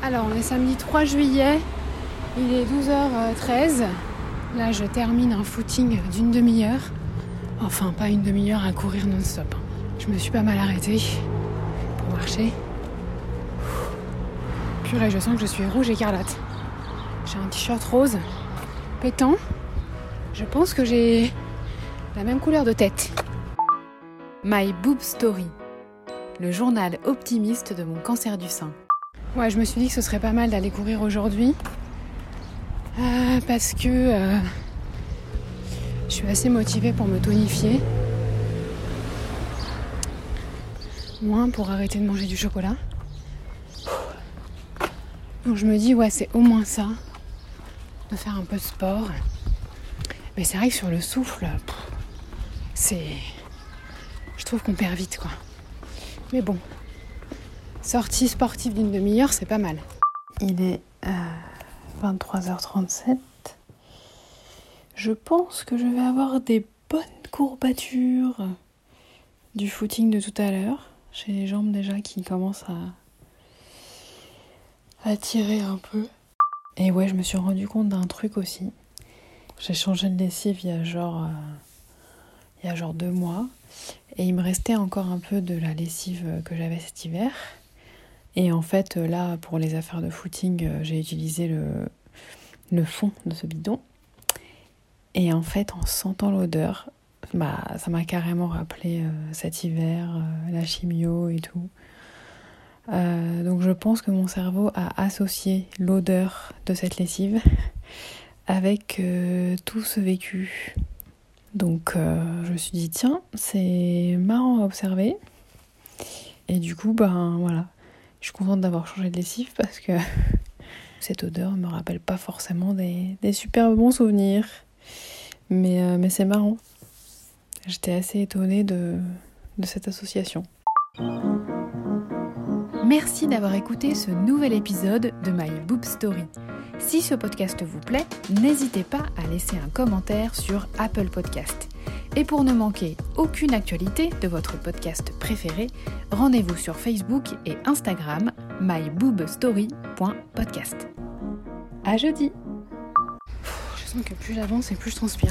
Alors, on est samedi 3 juillet, il est 12h13. Là, je termine un footing d'une demi-heure. Enfin, pas une demi-heure à courir non-stop. Je me suis pas mal arrêtée pour marcher. Purée, je sens que je suis rouge écarlate. J'ai un t-shirt rose, pétant. Je pense que j'ai la même couleur de tête. My Boob Story, le journal optimiste de mon cancer du sein. Ouais, je me suis dit que ce serait pas mal d'aller courir aujourd'hui. Euh, parce que euh, je suis assez motivée pour me tonifier. Moins pour arrêter de manger du chocolat. Donc je me dis, ouais, c'est au moins ça. De faire un peu de sport. Mais c'est vrai que sur le souffle, c'est. Je trouve qu'on perd vite, quoi. Mais bon, sortie sportive d'une demi-heure, c'est pas mal. Il est euh, 23h37. Je pense que je vais avoir des bonnes courbatures du footing de tout à l'heure. J'ai les jambes déjà qui commencent à, à tirer un peu. Et ouais, je me suis rendu compte d'un truc aussi. J'ai changé de lessive il y a genre, euh, il y a genre deux mois. Et il me restait encore un peu de la lessive que j'avais cet hiver. Et en fait, là, pour les affaires de footing, euh, j'ai utilisé le, fond de ce bidon. Et en fait, en sentant l'odeur, bah, ça m'a carrément rappelé euh, cet hiver, euh, la chimio et tout. Euh, donc je pense que mon cerveau a associé l'odeur de cette lessive avec euh, tout ce vécu. Donc euh, je me suis dit, tiens, c'est marrant à observer. Et du coup, ben voilà, je suis contente d'avoir changé de lessive parce que cette odeur me rappelle pas forcément des, des super bons souvenirs. Mais, euh, mais c'est marrant. J'étais assez étonnée de, de cette association. Merci d'avoir écouté ce nouvel épisode de My Boob Story. Si ce podcast vous plaît, n'hésitez pas à laisser un commentaire sur Apple Podcast. Et pour ne manquer aucune actualité de votre podcast préféré, rendez-vous sur Facebook et Instagram myboobstory.podcast. À jeudi Je sens que plus j'avance et plus je transpire.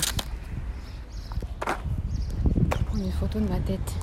Je prends une photo de ma tête.